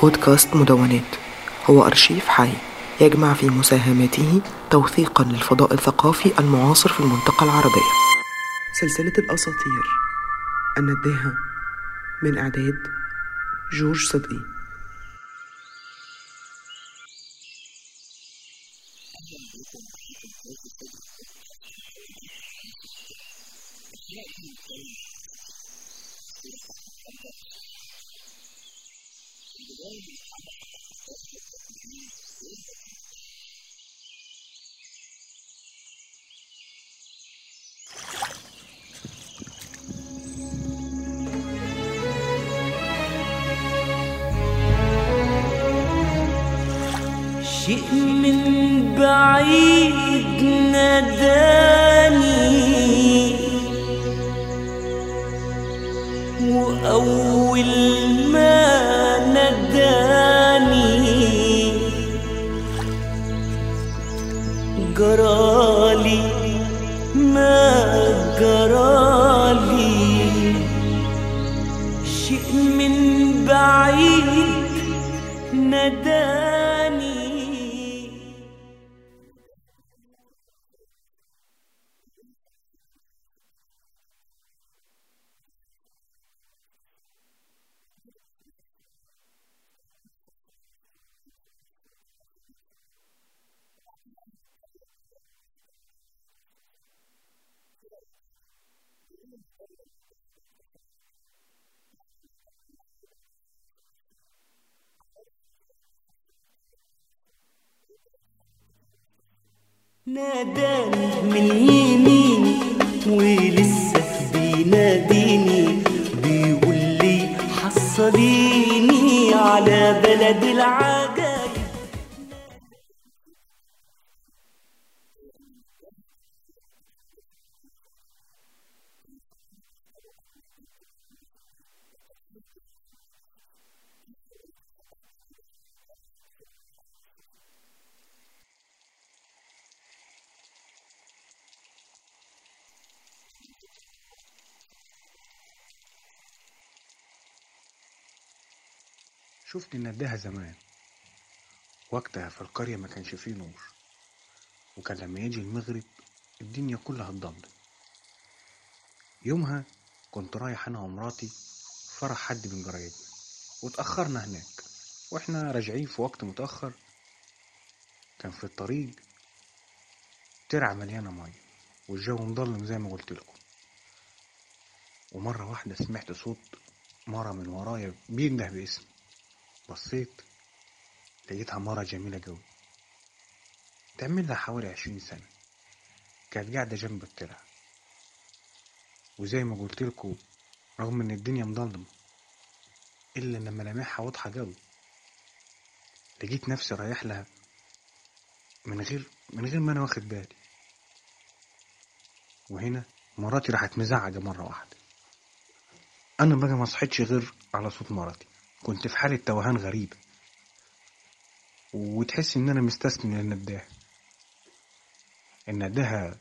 بودكاست مدونات. هو أرشيف حي يجمع في مساهماته توثيقا للفضاء الثقافي المعاصر في المنطقة العربية. سلسلة الأساطير. النداهة من إعداد جورج صدقي. شيء من بعيد ناداني ناداني من يميني ولسه بيناديني بيقول لي حصليني على بلد العجايب شفت النداهة زمان. وقتها في القرية ما كانش فيه نور. وكان لما يجي المغرب الدنيا كلها تضلم يومها كنت رايح أنا ومراتي فرح حد من قرايبنا. واتأخرنا هناك. وإحنا راجعين في وقت متأخر. كان في الطريق ترعة مليانة مية. والجو مضلم زي ما قلت لكم. ومرة واحدة سمعت صوت مرة من ورايا بينده باسمي. بصيت لقيتها مرة جميلة جوي تعمل لها حوالي عشرين سنة. كانت قاعدة جنب الترعة وزي ما قلت لكم رغم إن الدنيا مظلمة إلا إن ملامحها واضحة جوي لقيت نفسي رايح لها من غير من غير ما أنا واخد بالي. وهنا مراتي راحت مزعجة مرة واحدة. أنا بقى ما صحيتش غير على صوت مراتي. كنت في حالة توهان غريبة وتحس إن أنا مستثمن النداهة النداهة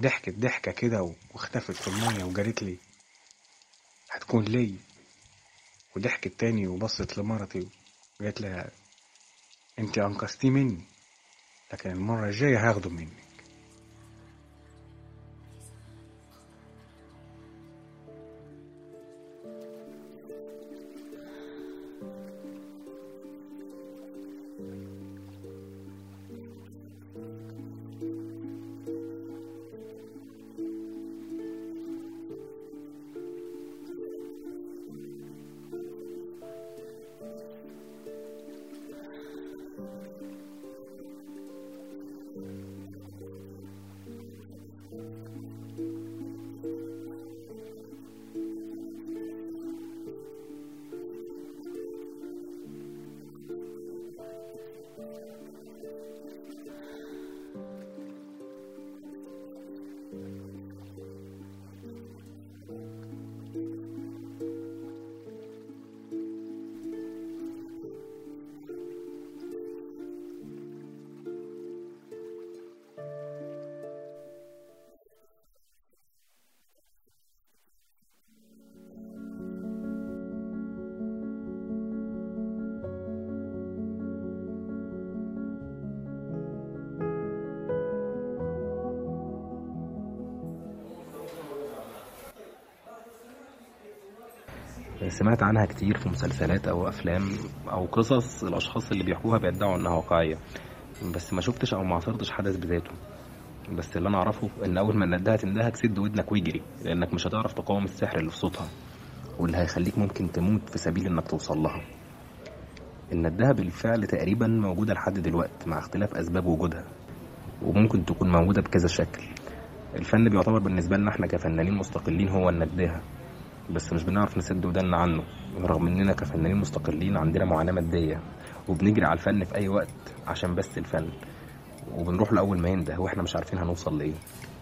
ضحكت ضحكة كده واختفت في المية وقالت لي. هتكون لي. وضحكت تاني وبصت لمرتي وقالت لها انت أنقذتيه مني لكن المرة الجاية هاخده منك سمعت عنها كتير في مسلسلات أو أفلام أو قصص الأشخاص اللي بيحكوها بيدعوا إنها واقعية. بس ما شفتش أو ما عاصرتش حدث بذاته. بس اللي أنا أعرفه إن أول ما الندهه تندهك سد ودنك واجري لأنك مش هتعرف تقاوم السحر اللي في صوتها. واللي هيخليك ممكن تموت في سبيل إنك توصل لها. الندهه بالفعل تقريبا موجودة لحد دلوقتي مع اختلاف أسباب وجودها. وممكن تكون موجودة بكذا شكل. الفن بيعتبر بالنسبة لنا إحنا كفنانين مستقلين هو النداهة. بس مش بنعرف نسد ودنا عنه رغم إننا كفنانين مستقلين عندنا معاناة مادية وبنجري على الفن في أي وقت عشان بس الفن. وبنروح لأول ما ينده وإحنا مش عارفين هنوصل لإيه.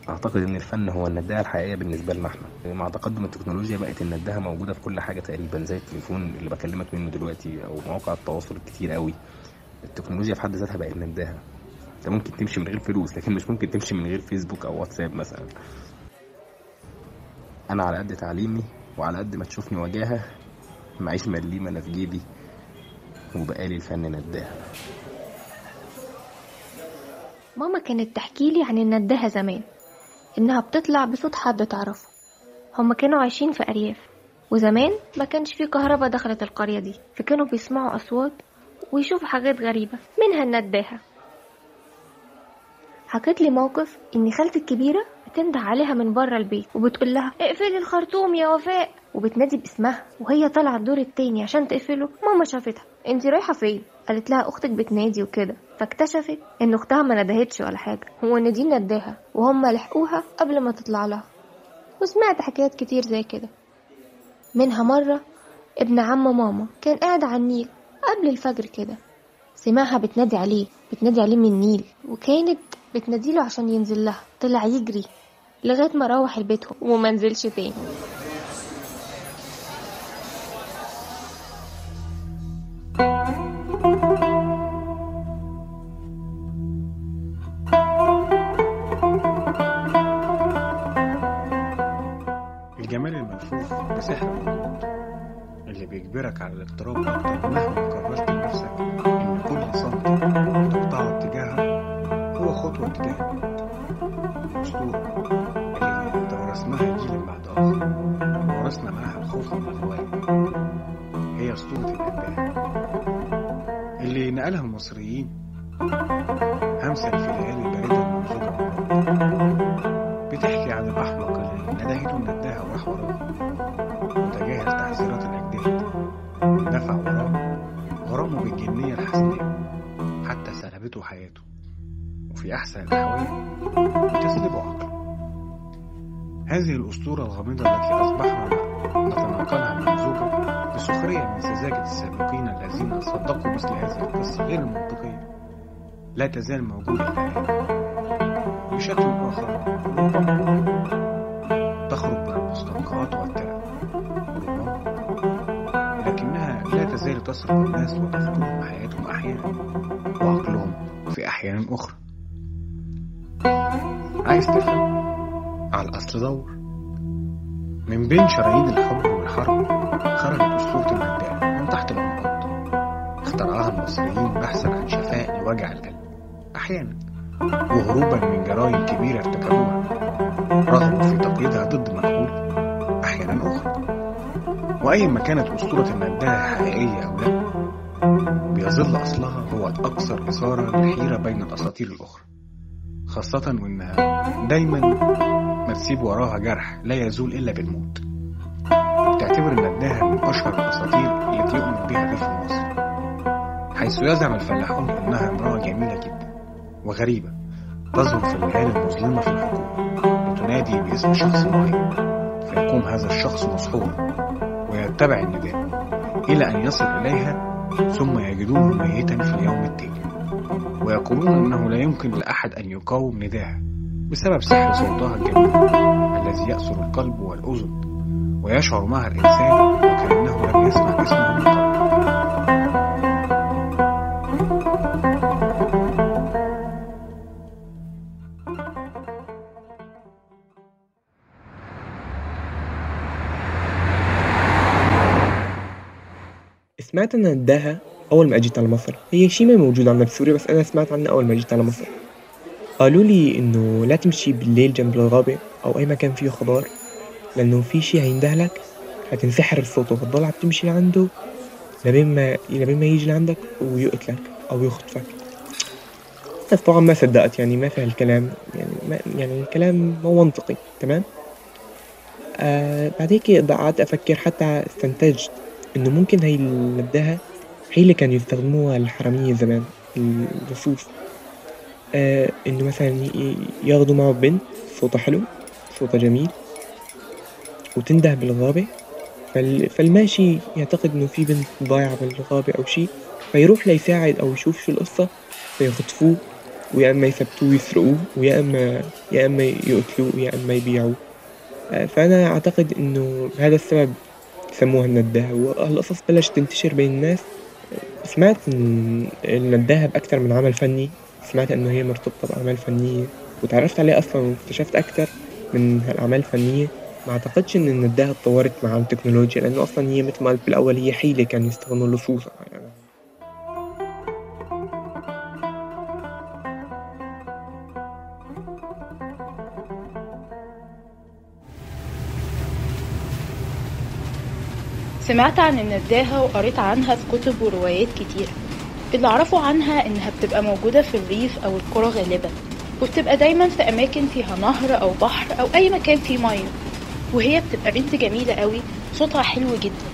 أعتقد إن الفن هو النداهة الحقيقية بالنسبة لنا إحنا. مع تقدم التكنولوجيا بقت النداهة موجودة في كل حاجة تقريبا زي التليفون اللي بكلمك منه دلوقتي أو مواقع التواصل الكتير قوي. التكنولوجيا في حد ذاتها بقت نداهة أنت ممكن تمشي من غير فلوس لكن مش ممكن تمشي من غير فيسبوك أو واتساب مثلا. أنا على قد تعليمي وعلى قد ما تشوفني وجاهه معيش مليمة أنا في جيبي وبقالي الفن نداهه ماما كانت تحكي لي عن النداهة زمان إنها بتطلع بصوت حد تعرفه. هما كانوا عايشين في أرياف وزمان ما كانش في كهرباء دخلت القرية دي فكانوا بيسمعوا أصوات ويشوفوا حاجات غريبة منها النداهة. حكت لي موقف إن خالتي الكبيرة بتنده عليها من بره البيت وبتقول لها اقفلي الخرطوم يا وفاء. وبتنادي باسمها وهي طالعة الدور التاني عشان تقفله. ماما شافتها انتي رايحة فين؟ قالت لها أختك بتنادي وكده. فاكتشفت إن أختها ما ندهتش ولا حاجة هو دي نداها وهم لحقوها قبل ما تطلع لها. وسمعت حكايات كتير زي كده. منها مرة ابن عم ماما كان قاعد على النيل قبل الفجر كده سمعها بتنادي عليه بتنادي عليه من النيل وكانت بتناديله عشان ينزل لها طلع يجري. لغاية ما روح لبيتهم ومنزلش تاني. الجمال الملفوف بسحر اللي بيجبرك على الاقتراب أكتر مهما قررت لنفسك نقلها المصريين همسا في الباردة الممزوجة بالرعب بتحكي عن الأحمق اللي ندهته النداهة وراح وراه وتجاهل تحذيرات الأجداد. ودفع وراه غرامه بالجنية الحسنية حتى سلبته حياته. وفي أحسن الأحوال بتسلبه عقله. هذه الأسطورة الغامضة التي أصبحنا نتناقلها ممزوجة بسخرية من سذاجة السابقين الذين صدقوا مثل هذه القصة غير المنطقية. لا تزال موجودة الآن بشكل آخر تخرج من المستنقعات والترع ربما لكنها لا تزال تسرق الناس وتفقدهم حياتهم أحيانا وعقلهم في أحيان أخرى. عايز تفهم؟ على الأصل دور. من بين شرايين الحب والحرب خرجت أسطورة النداء من تحت الأنقاض. اخترعها المصريين بحثا عن شفاء لوجع القلب. أحيانا وهروبا من جرائم كبيرة ارتكبوها رغبوا في تقييدها ضد مقبول أحيانا أخرى. وأي ما كانت أسطورة النداهة حقيقية أو لا بيظل أصلها هو الأكثر إثارة للحيرة بين الأساطير الأخرى. خاصة وإنها دايما تسيب وراها جرح لا يزول إلا بالموت. تعتبر النداهة من أشهر الأساطير التي يؤمن بها الريف المصري حيث يزعم الفلاحون أنها امرأة جميلة جدا وغريبة تظهر في الليالي المظلمة في الحقول وتنادي باسم شخص معين. فيقوم هذا الشخص مسحورا ويتبع النداء إلى أن يصل إليها ثم يجدونه ميتا في اليوم التالي ويقولون أنه لا يمكن لأحد أن يقاوم نداها بسبب سحر صوتها الجميل الذي يأسر القلب والأذن ويشعر معها الإنسان وكأنه لم يسمع اسمه من قبل. سمعت أن النداهة أول ما أجيت على مصر هي شي ما موجود عندنا في سوريا بس أنا سمعت عنها أول ما جيت على مصر قالوا لي إنه لا تمشي بالليل جنب الغابة أو أي مكان فيه خضار لأنه في شي هيندهلك. هتنسحر الصوت وهتضل عم تمشي لعنده لبين ما لبين ما يجي لعندك ويقتلك أو يخطفك. بس طبعا ما صدقت يعني ما في هالكلام يعني ما يعني الكلام مو منطقي تمام؟ آه بعد هيك قعدت أفكر حتى استنتجت إنه ممكن هي النداهة هي اللي كانوا يستخدموها الحرامية زمان اللصوص آه إنه مثلا ياخدوا معه بنت صوتها حلو صوتها جميل وتنده بالغابة فال... فالماشي يعتقد إنه في بنت ضايعة بالغابة أو شي فيروح ليساعد أو يشوف شو القصة فيخطفوه ويا إما يثبتوه ويسرقوه ويا إما يا إما يقتلوه ويا إما يبيعوه. آه، فأنا أعتقد إنه هذا السبب سموها النداهة والقصص بلشت تنتشر بين الناس. سمعت إن النداهة بأكثر من عمل فني. سمعت إنه هي مرتبطة بأعمال فنية وتعرفت عليه أصلا واكتشفت أكثر من هالأعمال الفنية. ما أعتقدش إن النداهة اتطورت مع التكنولوجيا لأنه أصلا هي مثل ما قلت بالأول هي حيلة كانوا يستخدموا اللصوص. يعني سمعت عن النداهة وقريت عنها في كتب وروايات كتير. اللي أعرفه عنها إنها بتبقى موجودة في الريف أو القرى غالبا وبتبقى دايما في أماكن فيها نهر أو بحر أو أي مكان فيه مية وهي بتبقى بنت جميلة قوي صوتها حلو جدا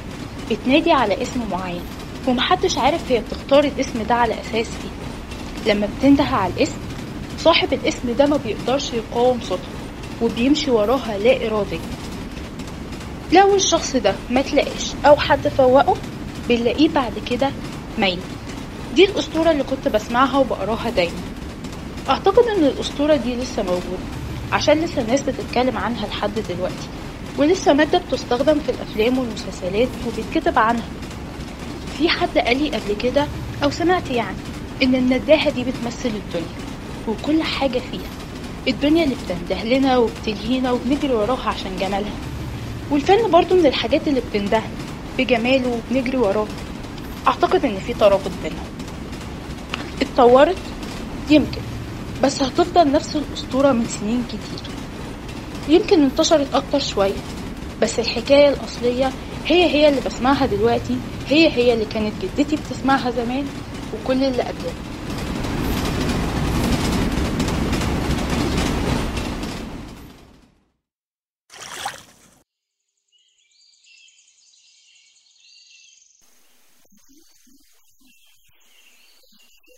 بتنادي على اسم معين ومحدش عارف هي بتختار الاسم ده على أساس إيه. لما بتنده على الاسم صاحب الاسم ده ما بيقدرش يقاوم صوتها وبيمشي وراها لا إراديا لو الشخص ده ما تلاقيش أو حد فوقه بنلاقيه بعد كده ميت. دي الأسطورة اللي كنت بسمعها وبقراها دايما. أعتقد إن الأسطورة دي لسه موجودة عشان لسه الناس بتتكلم عنها لحد دلوقتي ولسه مادة بتستخدم في الأفلام والمسلسلات وبيتكتب عنها. في حد قال لي قبل كده أو سمعت يعني إن النداهة دي بتمثل الدنيا وكل حاجة فيها. الدنيا اللي بتنده لنا وبتلهينا وبنجري وراها عشان جمالها. والفن برضو من الحاجات اللي بتندهنا بجماله وبنجري وراه. أعتقد إن في ترابط بينهم. اتطورت؟ يمكن. بس هتفضل نفس الأسطورة من سنين كتير. يمكن انتشرت أكتر شوية بس الحكاية الأصلية هي هي اللي بسمعها دلوقتي هي هي اللي كانت جدتي بتسمعها زمان وكل اللي قبلها.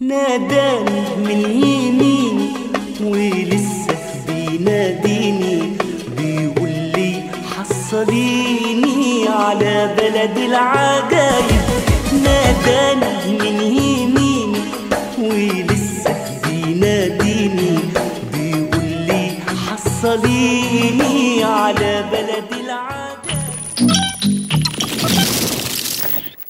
ناداني من يميني ولسه بيناديني بيقول لي حصليني على بلد العجايب. ناداني